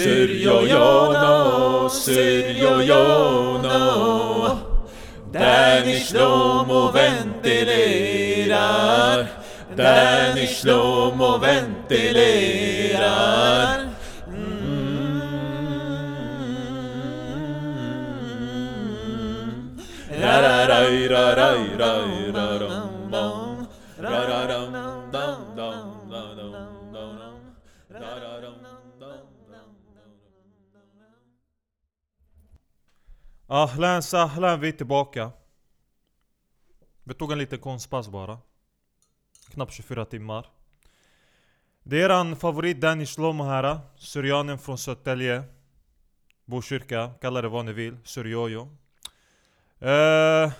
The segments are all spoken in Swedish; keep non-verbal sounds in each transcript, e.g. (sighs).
Syrjojono, Syrjojono Där ni slom och ventilerar Där ni slom och ventilerar mm. ra ra ra ra ra Ahlan sahlan, vi är tillbaka. Vi tog en liten konstpass bara. Knappt 24 timmar. Det är eran favorit Danny Shlomo här, Syrianen från Södertälje. Botkyrka, kalla det vad ni vill, Syriojo. Uh, eh,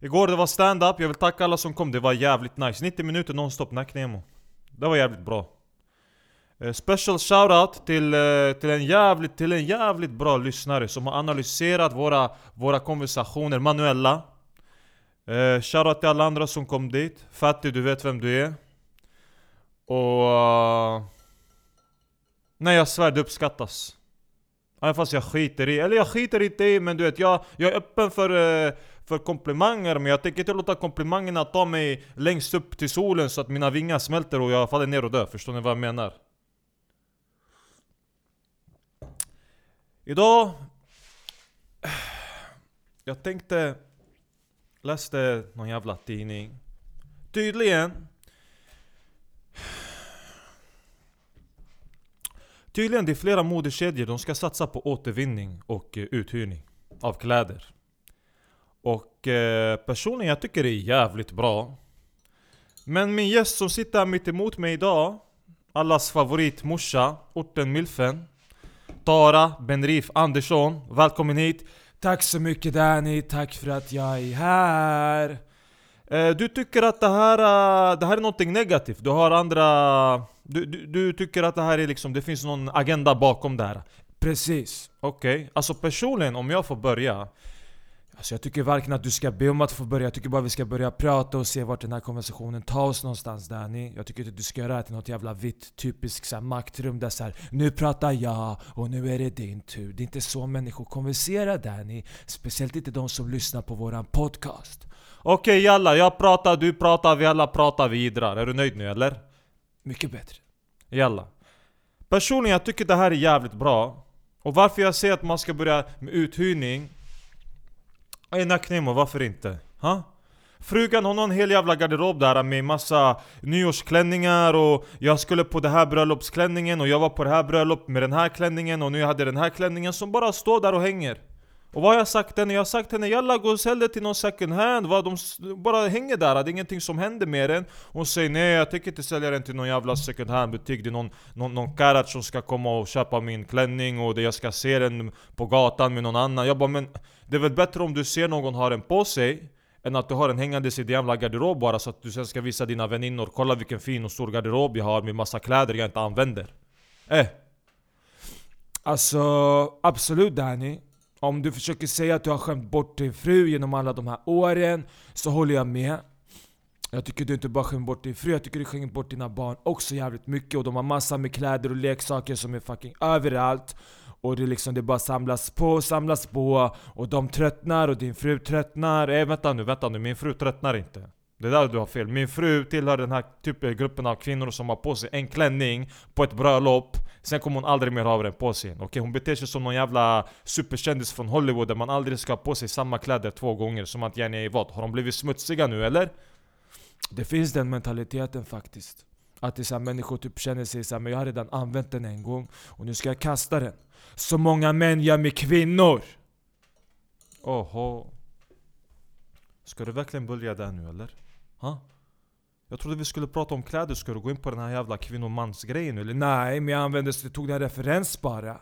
igår det var stand-up, jag vill tacka alla som kom, det var jävligt nice. 90 minuter nonstop, Nacknemo. Det var jävligt bra. Eh, special shoutout till, eh, till, en jävligt, till en jävligt bra lyssnare som har analyserat våra, våra konversationer, Manuella. Uh, eh, shoutout till alla andra som kom dit. Fattig, du vet vem du är. Och... Uh, nej jag svär, det uppskattas. Även fast jag skiter i, eller jag skiter inte i men du vet jag, jag är öppen för, för komplimanger men jag tänker inte låta komplimangerna ta mig längst upp till solen så att mina vingar smälter och jag faller ner och dör, förstår ni vad jag menar? Idag... (sighs) Jag tänkte... Läste någon jävla tidning. Tydligen... (sighs) Tydligen det är flera modekedjor, de ska satsa på återvinning och eh, uthyrning av kläder. Och eh, personligen jag tycker det är jävligt bra. Men min gäst som sitter här mitt emot mig idag, allas favoritmorsa, orten Milfen. Tara Benrif Andersson, välkommen hit! Tack så mycket Danny, tack för att jag är här. Eh, du tycker att det här, eh, det här är någonting negativt? Du har andra... Du, du, du tycker att det här är liksom, det finns någon agenda bakom det här? Precis. Okej, alltså personligen om jag får börja Alltså jag tycker varken att du ska be om att få börja, jag tycker bara vi ska börja prata och se vart den här konversationen tar oss någonstans Danny. Jag tycker inte att du ska göra det här till något jävla vitt typiskt så här, maktrum där såhär Nu pratar jag och nu är det din tur. Det är inte så människor konverserar Danny. Speciellt inte de som lyssnar på våran podcast. Okej jalla, jag pratar, du pratar, vi alla pratar, vi idrar. Är du nöjd nu eller? Mycket bättre. Jalla. Personligen jag tycker det här är jävligt bra. Och varför jag säger att man ska börja med uthyrning Ey Nacknemo, varför inte? Ha? Frugan hon har en hel jävla garderob där med massa nyårsklänningar och jag skulle på det här bröllopsklänningen och jag var på det här bröllopet med den här klänningen och nu hade jag den här klänningen som bara står där och hänger. Och vad har jag sagt henne? Jag har sagt henne jalla gå och sälj det till någon second hand, vad, de bara hänger där, det är ingenting som händer med den Hon säger nej jag tänker inte sälja den till någon jävla second hand butik, det är någon, någon, någon karat som ska komma och köpa min klänning och det jag ska se den på gatan med någon annan. Jag bara men det är väl bättre om du ser någon ha den på sig än att du har den hängandes i din jävla garderob bara så att du sen ska visa dina väninnor Kolla vilken fin och stor garderob jag har med massa kläder jag inte använder. Eh, Alltså, absolut Danny. Om du försöker säga att du har skämt bort din fru genom alla de här åren, så håller jag med. Jag tycker du inte bara skämt bort din fru, jag tycker du skämt bort dina barn också jävligt mycket. Och de har massor med kläder och leksaker som är fucking överallt. Och det liksom, det bara samlas på, samlas på. Och de tröttnar och din fru tröttnar. Eh, vänta nu, vänta nu, min fru tröttnar inte Det är där du har fel, min fru tillhör den här typen gruppen av kvinnor som har på sig en klänning på ett bröllop Sen kommer hon aldrig mer ha den på sig Okej, hon beter sig som någon jävla superkändis från Hollywood där man aldrig ska ha på sig samma kläder två gånger Som att Jenny är vad? Har de blivit smutsiga nu eller? Det finns den mentaliteten faktiskt. Att det är så här, människor typ känner sig såhär, men jag har redan använt den en gång och nu ska jag kasta den. Så många män gör med kvinnor! Oho Ska du verkligen börja där nu eller? Ha? Jag trodde vi skulle prata om kläder, ska du gå in på den här jävla kvinno grejen eller? Nej, men jag använde, jag tog den referens bara.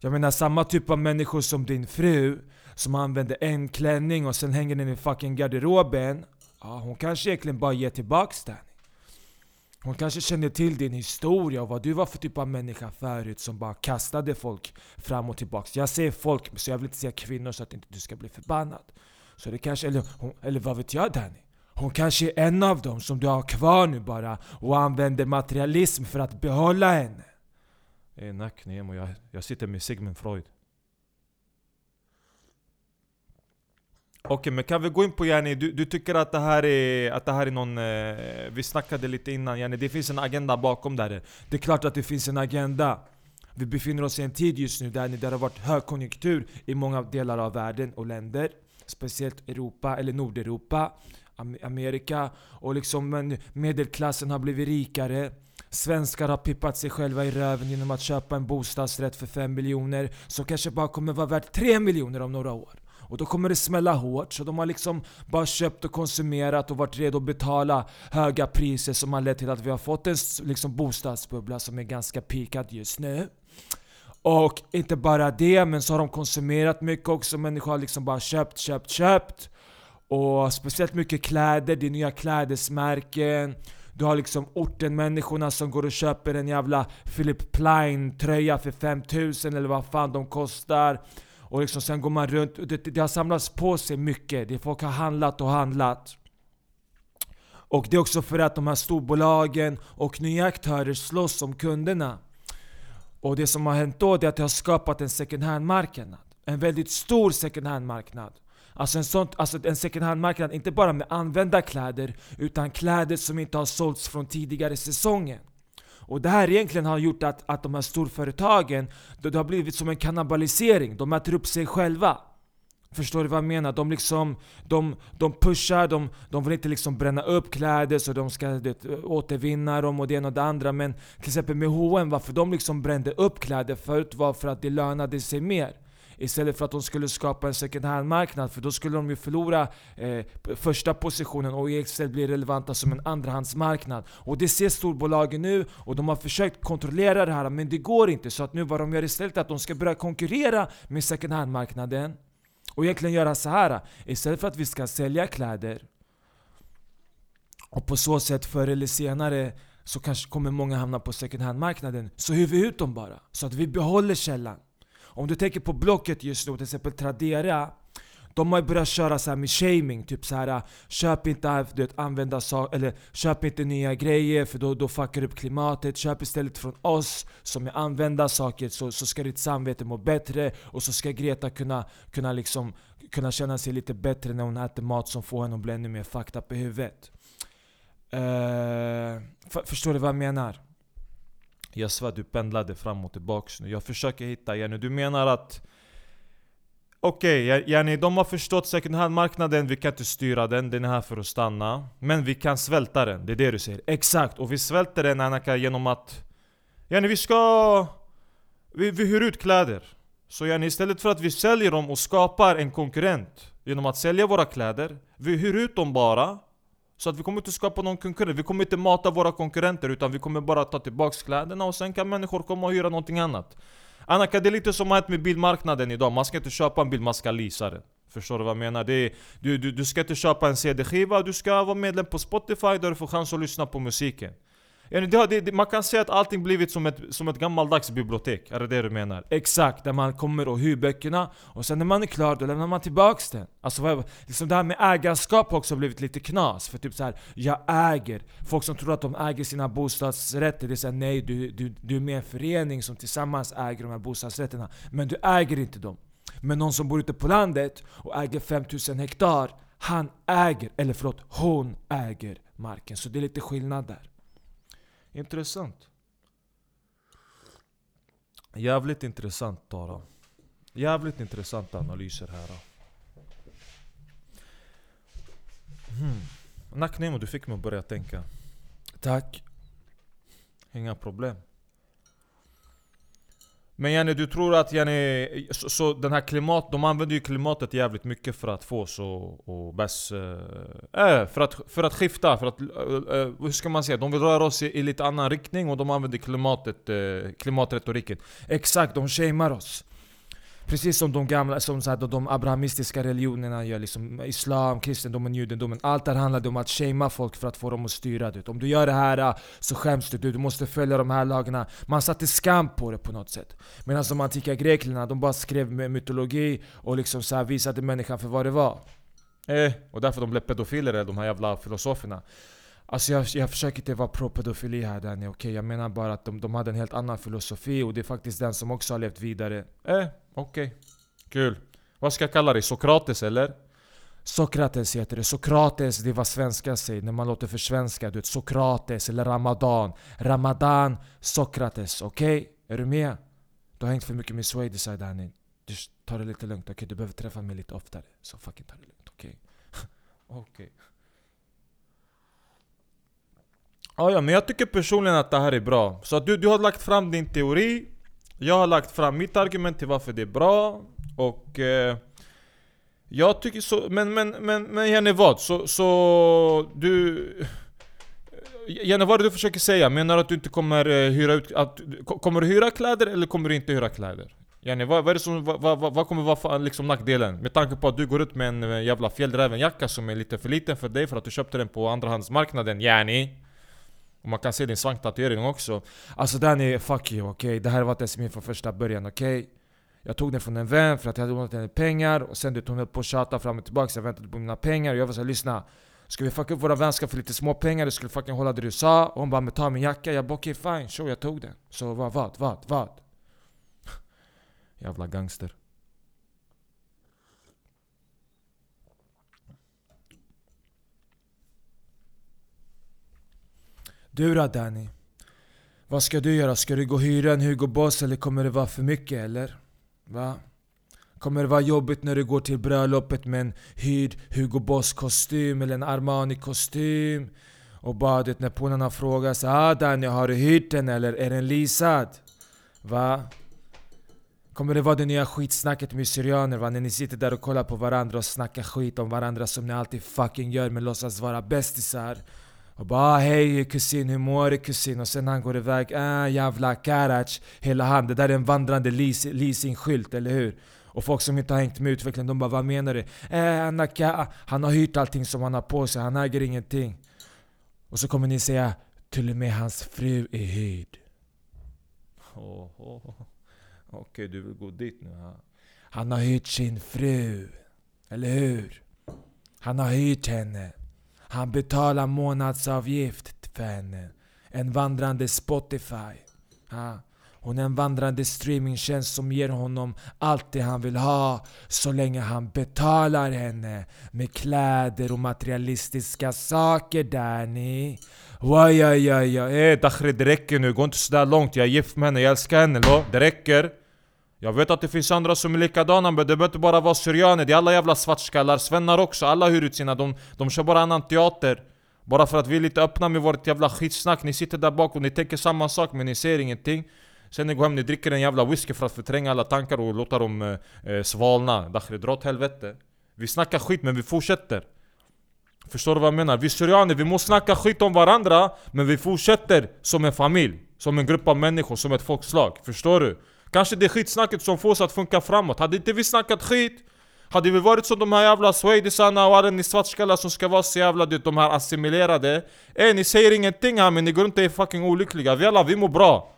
Jag menar samma typ av människor som din fru, som använder en klänning och sen hänger den i fucking garderoben. Ja, hon kanske egentligen bara ger tillbaks den. Hon kanske känner till din historia och vad du var för typ av människa förut som bara kastade folk fram och tillbaks. Jag säger folk, så jag vill inte säga kvinnor så att inte du ska bli förbannad. Så det kanske, eller, eller vad vet jag Danny? Hon kanske är en av dem som du har kvar nu bara och använder materialism för att behålla henne. Nack Nemo, jag, jag sitter med Sigmund Freud. Okej men kan vi gå in på yani, du, du tycker att det här är, att det här är någon, eh, vi snackade lite innan yani, det finns en agenda bakom det här. Det är klart att det finns en agenda. Vi befinner oss i en tid just nu där det har varit högkonjunktur i många delar av världen och länder. Speciellt Europa, eller Nordeuropa, Amerika. Och liksom medelklassen har blivit rikare. Svenskar har pippat sig själva i röven genom att köpa en bostadsrätt för 5 miljoner som kanske bara kommer vara värt 3 miljoner om några år. Och då kommer det smälla hårt, så de har liksom bara köpt och konsumerat och varit redo att betala höga priser som har lett till att vi har fått en liksom, bostadsbubbla som är ganska pikad just nu. Och inte bara det, men så har de konsumerat mycket också. Människor har liksom bara köpt, köpt, köpt. Och speciellt mycket kläder, det är nya klädesmärken. Du har liksom orten-människorna som går och köper en jävla Philip Plein-tröja för 5000 eller vad fan de kostar. Och liksom sen går man runt, det, det har samlats på sig mycket. Det folk har handlat och handlat. Och det är också för att de här storbolagen och nya aktörer slåss om kunderna. Och det som har hänt då det är att det har skapat en second hand-marknad. En väldigt stor second hand-marknad. Alltså en, sånt, alltså en second hand-marknad, inte bara med använda kläder, utan kläder som inte har sålts från tidigare säsongen. Och det här egentligen har gjort att, att de här storföretagen, det, det har blivit som en kannibalisering. De äter upp sig själva. Förstår du vad jag menar? De, liksom, de, de pushar, de, de vill inte liksom bränna upp kläder så de ska det, återvinna dem och det ena och det andra. Men till exempel med H&M varför de liksom brände upp kläder förut var för att det lönade sig mer. Istället för att de skulle skapa en second hand-marknad, för då skulle de ju förlora eh, första positionen och istället bli relevanta som en andrahandsmarknad. Och det ser storbolagen nu, och de har försökt kontrollera det här, men det går inte. Så att nu vad de gör istället är att de ska börja konkurrera med second hand-marknaden. Och egentligen göra så här istället för att vi ska sälja kläder och på så sätt förr eller senare så kanske kommer många hamna på second hand-marknaden. Så hyr vi ut dem bara, så att vi behåller källan. Om du tänker på Blocket just nu, till exempel Tradera de har ju börjat köra så här med shaming, typ så här köp inte du vet, använda so eller köp inte nya grejer för då, då fuckar du upp klimatet. Köp istället från oss som är använda saker så, så ska ditt samvete må bättre och så ska Greta kunna, kunna, liksom, kunna känna sig lite bättre när hon äter mat som får henne att bli ännu mer fucked up i huvudet. Uh, förstår du vad jag menar? Jag svär du pendlade fram och tillbaks nu. Jag försöker hitta Jenny, du menar att Okej, okay, Jenny, de har förstått second hand-marknaden, vi kan inte styra den, den är här för att stanna. Men vi kan svälta den, det är det du säger. Exakt, och vi svälter den Anaka genom att Jenny, vi ska... Vi, vi hyr ut kläder. Så Jenny, istället för att vi säljer dem och skapar en konkurrent genom att sälja våra kläder, vi hyr ut dem bara så att vi kommer inte skapa någon konkurrent, vi kommer inte mata våra konkurrenter utan vi kommer bara ta tillbaks kläderna och sen kan människor komma och hyra någonting annat. Anaka, det är lite som har hänt med bilmarknaden idag, man ska inte köpa en bil, man ska leasa den. Förstår du vad jag menar? Det är, du, du, du ska inte köpa en CD-skiva, du ska vara medlem på Spotify där du får chans att lyssna på musiken. Det, det, det, man kan säga att allting blivit som ett, som ett gammaldags bibliotek, är det det du menar? Exakt, där man kommer och hyr böckerna och sen när man är klar då lämnar man tillbaks den. Alltså vad- liksom det här med ägarskap har också blivit lite knas. För typ så här, jag äger. Folk som tror att de äger sina bostadsrätter, det är såhär nej du, du, du är med i en förening som tillsammans äger de här bostadsrätterna. Men du äger inte dem. Men någon som bor ute på landet och äger 5000 hektar, han äger, eller förlåt, hon äger marken. Så det är lite skillnad där. Intressant. Jävligt intressant Tara. Jävligt intressanta analyser här. Hmm. Nacknemo, du fick mig att börja tänka. Tack. Inga problem. Men Jenny, du tror att Jenny, så, så den här klimat, de använder ju klimatet jävligt mycket för att få så och bäst... Äh, för, att, för att skifta, för att... Äh, hur ska man säga? De vill röra oss i, i lite annan riktning och de använder klimatet, äh, klimatretoriken. Exakt, de shamear oss. Precis som de gamla, som så här, de abrahamistiska religionerna gör, liksom islam, kristendomen, judendomen. Allt det här handlade om att shamea folk för att få dem att styra. Du. Om du gör det här äh, så skäms du, du, du måste följa de här lagarna. Man satte skam på det på något sätt. Medan de antika grekerna, de bara skrev med mytologi och liksom så här visade människan för vad det var. Eh, och därför de blev pedofiler, de här jävla filosoferna. Alltså jag, jag försöker inte vara pro-pedofili här Danny, okej? Jag menar bara att de, de hade en helt annan filosofi och det är faktiskt den som också har levt vidare. Eh, okej. Kul. Vad ska jag kalla dig? Sokrates eller? Sokrates heter det. Sokrates, det är vad svenskar säger när man låter för svenska. Du vet Sokrates eller Ramadan. Ramadan, Sokrates. Okej? Är du med? Du har hängt för mycket med Swedisar Danny. Du tar det lite lugnt, okej? Du behöver träffa mig lite oftare. Så fucking ta det lugnt, okej? (laughs) Okej. Ja, ja, men jag tycker personligen att det här är bra. Så att du, du har lagt fram din teori, jag har lagt fram mitt argument till varför det är bra, och... Eh, jag tycker så, men, men, men, men Jenny vad? Så, så du... Jenny vad är det du försöker säga? Menar du att du inte kommer eh, hyra ut... Att, kommer du hyra kläder eller kommer du inte hyra kläder? Jenny, vad, vad är det som... Vad, vad, vad kommer vara liksom nackdelen? Med tanke på att du går ut med en eh, jävla fjällrävenjacka som är lite för liten för dig för att du köpte den på andrahandsmarknaden, Jenny. Och man kan se din svanktatuering också. Alltså den är, fuck you, okej? Det här var inte ens min från första början, okej? Jag tog den från en vän för att jag hade lånat henne pengar och sen du hon höll på att tjata fram och tillbaka så jag väntade på mina pengar och jag var såhär lyssna Ska vi fucka upp våra vänskap för lite små pengar? Du skulle fucking hålla det du sa och hon bara men ta min jacka Jag bara okej okay, fine, sure jag tog den Så vad, vad, vad, vad? (laughs) Jävla gangster Du då Danny? Vad ska du göra? Ska du gå och hyra en Hugo Boss eller kommer det vara för mycket eller? Va? Kommer det vara jobbigt när du går till bröllopet med en hyrd Hugo Boss kostym eller en Armani kostym? Och badet när polarna frågar så ah Danny har du hyrt den eller är den leasad? Va? Kommer det vara det nya skitsnacket med syrianer va? När ni sitter där och kollar på varandra och snackar skit om varandra som ni alltid fucking gör men låtsas vara bästisar. Och bara hej kusin, hur mår du kusin? Och sen han går iväg, äh jävla Karac. Hela han, det där är en vandrande leas leasingskylt, eller hur? Och folk som inte har hängt med utvecklingen, de bara vad menar du? Äh, Anaka, han har hyrt allting som han har på sig, han äger ingenting. Och så kommer ni säga, till och med hans fru är hyrd. Oh, oh. Okej, okay, du vill gå dit nu? Ha? Han har hyrt sin fru. Eller hur? Han har hyrt henne. Han betalar månadsavgift för henne. En vandrande Spotify. Ha. Hon är en vandrande streamingtjänst som ger honom allt det han vill ha så länge han betalar henne med kläder och materialistiska saker Danny. Oj, oj, oj, oj. Eh Dakhri det räcker nu, gå inte sådär långt. Jag är gift med henne, jag älskar henne Lo. Det räcker. Jag vet att det finns andra som är likadana men det behöver inte bara vara syrianer, det är alla jävla svartskallar, svennar också, alla hyr ut sina, de, de kör bara annan teater. Bara för att vi är lite öppna med vårt jävla skitsnack, ni sitter där bak och ni tänker samma sak men ni ser ingenting. Sen ni går hem, ni dricker en jävla whisky för att förtränga alla tankar och låta dem eh, eh svalna. Dakhri, dra åt helvete. Vi snackar skit men vi fortsätter. Förstår du vad jag menar? Vi syrianer, vi måste snacka skit om varandra Men vi fortsätter som en familj. Som en grupp av människor, som ett folkslag. Förstår du? Kanske det skitsnacket som får oss att funka framåt. Hade inte vi snackat skit hade vi varit som de här jävla swedisarna och alla ni svartskallar som ska vara så jävla det, de här assimilerade Eh ni säger ingenting här men ni går inte är fucking olyckliga. Vi alla, vi mår bra.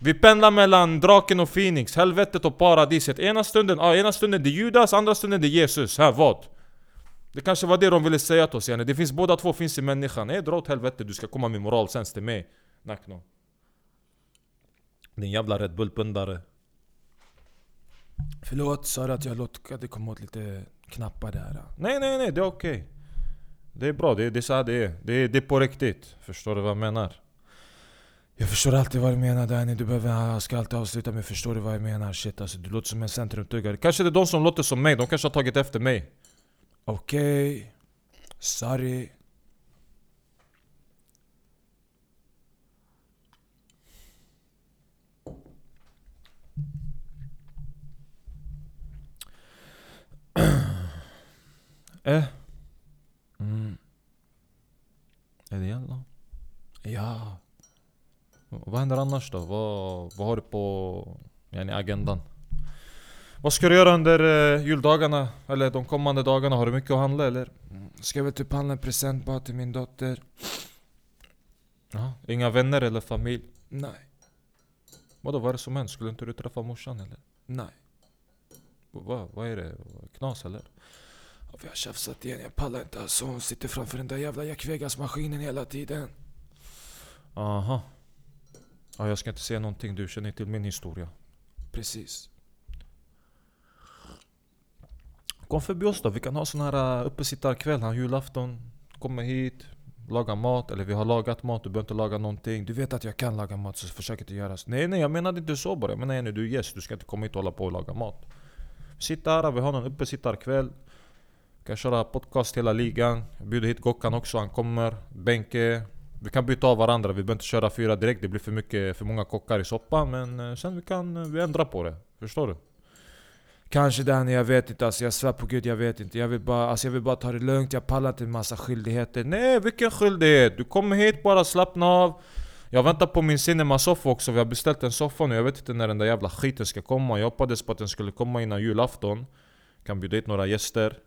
Vi pendlar mellan draken och Phoenix, helvetet och paradiset. Ena stunden, ah, ena stunden det är Judas, andra stunden det är Jesus. Här, vad? Det kanske var det de ville säga till oss yani. Det finns båda två finns i människan. Eh dra åt helvete, du ska komma med moralsens till mig. Nackno. Din jävla Red Bull-pundare. Förlåt, sa du att jag råkade komma åt lite knappar där? Nej, nej, nej, det är okej. Okay. Det är bra, det är, det är så det är. Det är, det är på riktigt. Förstår du vad jag menar? Jag förstår alltid vad du menar Danny, du behöver, jag ska alltid avsluta med förstår du vad jag menar? Shit alltså, du låter som en centrumtuggare. Kanske det är de som låter som mig, de kanske har tagit efter mig. Okej. Okay. Sorry. Eh? Mm. Är det då? Ja. Vad händer annars då? Vad, vad har du på yani, agendan? Vad ska du göra under eh, juldagarna? Eller de kommande dagarna? Har du mycket att handla eller? Mm. Ska väl typ handla en present bara till min dotter. Ja, inga vänner eller familj? Nej. Vadå, vad är det som hänt? Skulle inte du träffa morsan eller? Nej. Vad, vad är det? Knas eller? Och vi har tjafsat igen, jag pallar inte alltså. Hon sitter framför den där jävla Jack Vegas-maskinen hela tiden. Aha. Ja, jag ska inte säga någonting, du känner till min historia. Precis. Kom förbi oss då, vi kan ha sån här uh, uppesittarkväll, här julafton. Kommer hit, lagar mat, eller vi har lagat mat, du behöver inte laga någonting. Du vet att jag kan laga mat så försök inte göra så. Nej nej, jag menade inte så bara. Jag menar Jenny, du är gäst, du ska inte komma hit och hålla på och laga mat. Sitta här, vi har någon uppesittarkväll. Kan köra podcast hela ligan. Bjuder hit Gockan också, han kommer. Benke. Vi kan byta av varandra, vi behöver inte köra fyra direkt. Det blir för mycket, för många kockar i soppan. Men eh, sen vi kan eh, vi ändra på det. Förstår du? Kanske Danny, jag vet inte alltså. Jag svär på gud, jag vet inte. Jag vill bara, alltså, jag vill bara ta det lugnt. Jag pallar inte en massa skyldigheter. Nej, vilken skyldighet? Du kommer hit bara, slappna av. Jag väntar på min cinema-soffa också, vi har beställt en soffa nu. Jag vet inte när den där jävla skiten ska komma. Jag hoppades på att den skulle komma innan julafton. Kan bjuda hit några gäster.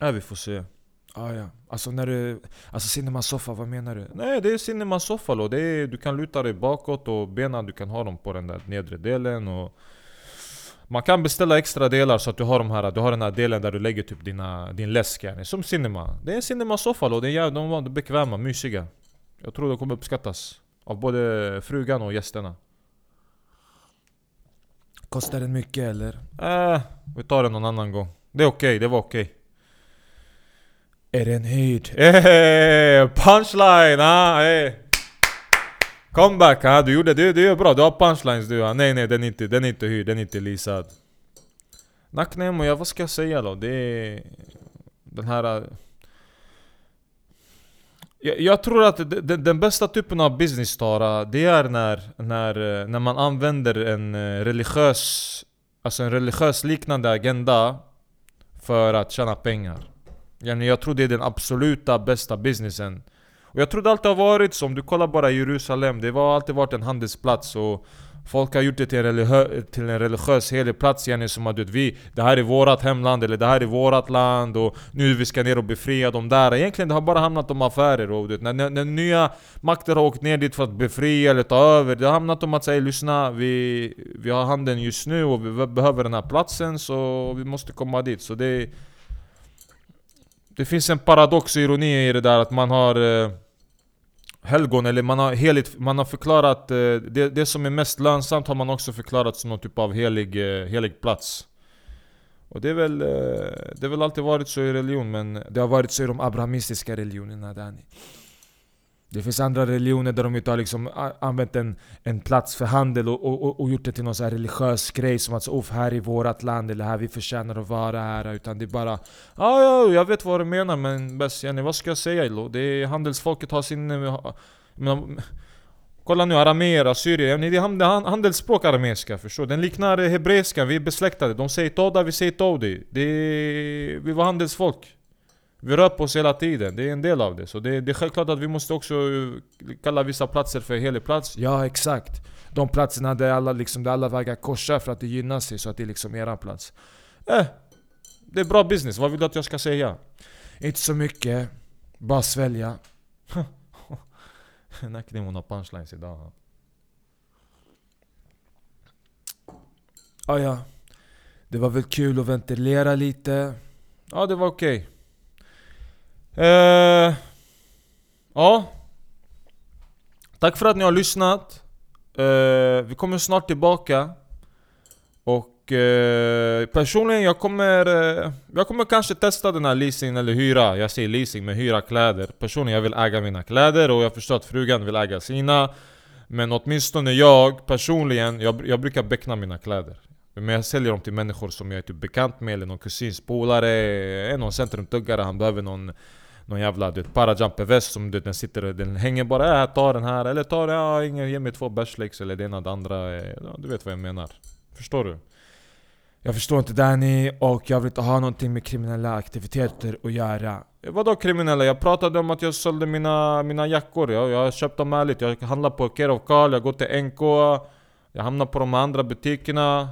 Ja, vi får se. Ah, ja. Alltså när du... Alltså cinema soffa, vad menar du? Nej, det är cinema-soffa då. Det är, du kan luta dig bakåt och benen du kan ha dem på den där nedre delen. Och man kan beställa extra delar så att du har de här, du har den här delen där du lägger typ dina, din läsk yani. Som cinema. Det är en cinema-soffa då. Det är jävligt, de var bekväma, mysiga. Jag tror de kommer uppskattas. Av både frugan och gästerna. Kostar den mycket eller? Äh, vi tar det någon annan gång. Det är okej, det var okej. Är den hyrd? Hey, punchline! Ah, hey. Comeback, ah, du gjorde det, det är bra, du har punchlines du ah. Nej nej den är inte, den är inte hyrd, den är inte leasad Nacknemo, ja vad ska jag säga då? Det är... Den här... Ah. Jag, jag tror att den, den bästa typen av business Tara, det är när, när, eh, när man använder en eh, religiös Alltså en religiös liknande agenda För att tjäna pengar Yani jag tror det är den absoluta bästa businessen. Och jag tror det alltid har varit så, om du kollar bara Jerusalem Det har alltid varit en handelsplats och Folk har gjort det till en, religiö till en religiös helig plats yani som att du vet, vi Det här är vårat hemland eller det här är vårat land och nu vi ska ner och befria dem där. Egentligen det har bara hamnat om affärer och du vet, när, när, när nya makter har åkt ner dit för att befria eller ta över Det har hamnat om att säga lyssna vi, vi har handeln just nu och vi behöver den här platsen så vi måste komma dit. Så det det finns en paradox och ironi i det där att man har eh, helgon, eller man har, heligt, man har förklarat eh, det, det som är mest lönsamt har man också förklarat som någon typ av helig, eh, helig plats. Och det är väl, eh, det har väl alltid varit så i religion men Det har varit så i de abrahamistiska religionerna Danny. Det finns andra religioner där de inte har liksom använt en, en plats för handel och, och, och- gjort det till någon så här religiös grej som att så, här i vårat land eller här vi förtjänar att vara här. Utan det är bara Ja, ja, jag vet vad du menar men bäst, yani, vad ska jag säga Ilo? Det är handelsfolket har sin... Eh, men, kolla nu, arameer, assyrier, det är hand- handelsspråk arameiska, förstår du? Den liknar hebreiska, vi är besläktade. De säger toda, vi säger todi. Det är, vi var handelsfolk. Vi rör på oss hela tiden, det är en del av det. Så det, det är självklart att vi måste också eh, kalla vissa platser för helig plats. Ja exakt. De platserna där alla, liksom, där alla vägar korsar för att det gynnar sig så att det är liksom eran plats. Eh, det är bra business, vad vill du att jag ska säga? Inte så mycket. Bara svälja. (laughs) Nackning har punchlines idag. Ah, ja. Det var väl kul att ventilera lite. Ja, det var okej. Eh, ja. Tack för att ni har lyssnat. Eh, vi kommer snart tillbaka. Och eh, personligen, jag kommer, eh, jag kommer kanske testa den här leasing eller hyra. Jag säger leasing, men hyra kläder. Personligen, jag vill äga mina kläder och jag förstår att frugan vill äga sina. Men åtminstone jag personligen, jag, jag brukar beckna mina kläder. Men jag säljer dem till människor som jag är typ bekant med, eller någon kusins polare, någon centrumtuggare, han behöver någon någon jävla du vet, parajumper väst som du vet, den sitter den hänger bara äh, ta den här eller ta den, ja, ingen, ge mig två bärslex liksom, eller det ena det andra eh, ja, Du vet vad jag menar Förstår du? Jag förstår inte Danny och jag vill inte ha någonting med kriminella aktiviteter att göra. Eh, vadå kriminella? Jag pratade om att jag sålde mina, mina jackor, jag, jag har köpt dem ärligt Jag handlar på Care of Carl, jag går till NK Jag hamnar på de andra butikerna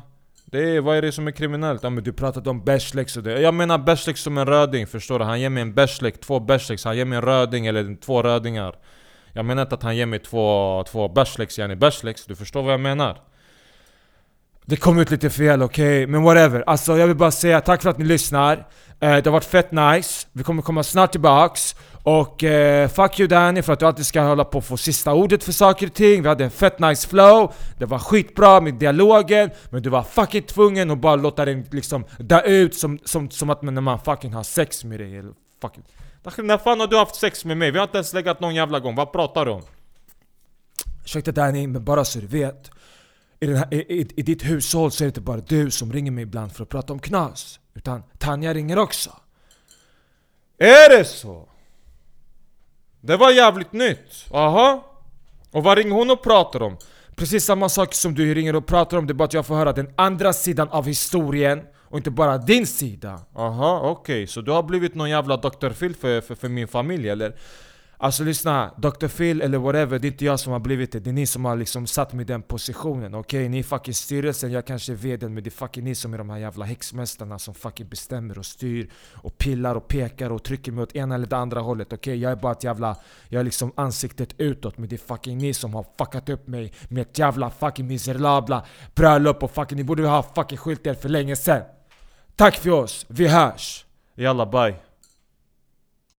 det är, vad är det som är kriminellt? Ja, men Du pratade om bärsläx och det. Jag menar bärsläx som en röding, förstår du? Han ger mig en bärsläx, två bärsläx, han ger mig en röding eller två rödingar Jag menar inte att han ger mig två, två bärsläx, yani bärsläx. du förstår vad jag menar? Det kom ut lite fel, okej? Men whatever. Alltså jag vill bara säga tack för att ni lyssnar. Eh, det har varit fett nice. Vi kommer komma snart tillbaks. Och eh, fuck you Danny för att du alltid ska hålla på och få sista ordet för saker och ting. Vi hade en fett nice flow. Det var skitbra med dialogen. Men du var fucking tvungen att bara låta den liksom dö ut som, som, som att när man fucking har sex med dig. Eller fucking... När fan har du haft sex med mig? Vi har inte ens legat någon jävla gång, vad pratar du om? Ursäkta Danny, men bara så du vet. I, den här, i, i, I ditt hushåll så är det inte bara du som ringer mig ibland för att prata om knas. Utan Tanja ringer också. Är det så? Det var jävligt nytt, aha. Och vad ringer hon och pratar om? Precis samma sak som du ringer och pratar om, det är bara att jag får höra den andra sidan av historien och inte bara din sida. Aha, okej. Så du har blivit någon jävla Dr. Phil för, för, för min familj eller? Alltså lyssna, Dr. Phil eller whatever, det är inte jag som har blivit det. Det är ni som har liksom satt mig i den positionen. Okej, ni är fucking styrelsen, jag kanske är vdn men det är fucking ni som är de här jävla häxmästarna som fucking bestämmer och styr och pillar och pekar och trycker mig åt ena eller det andra hållet. Okej, jag är bara ett jävla... Jag är liksom ansiktet utåt men det är fucking ni som har fuckat upp mig med ett jävla fucking miserabla bröllop och fucking... Ni borde ha fucking skilt er för länge sen. Tack för oss, vi hörs! Jalla, bye.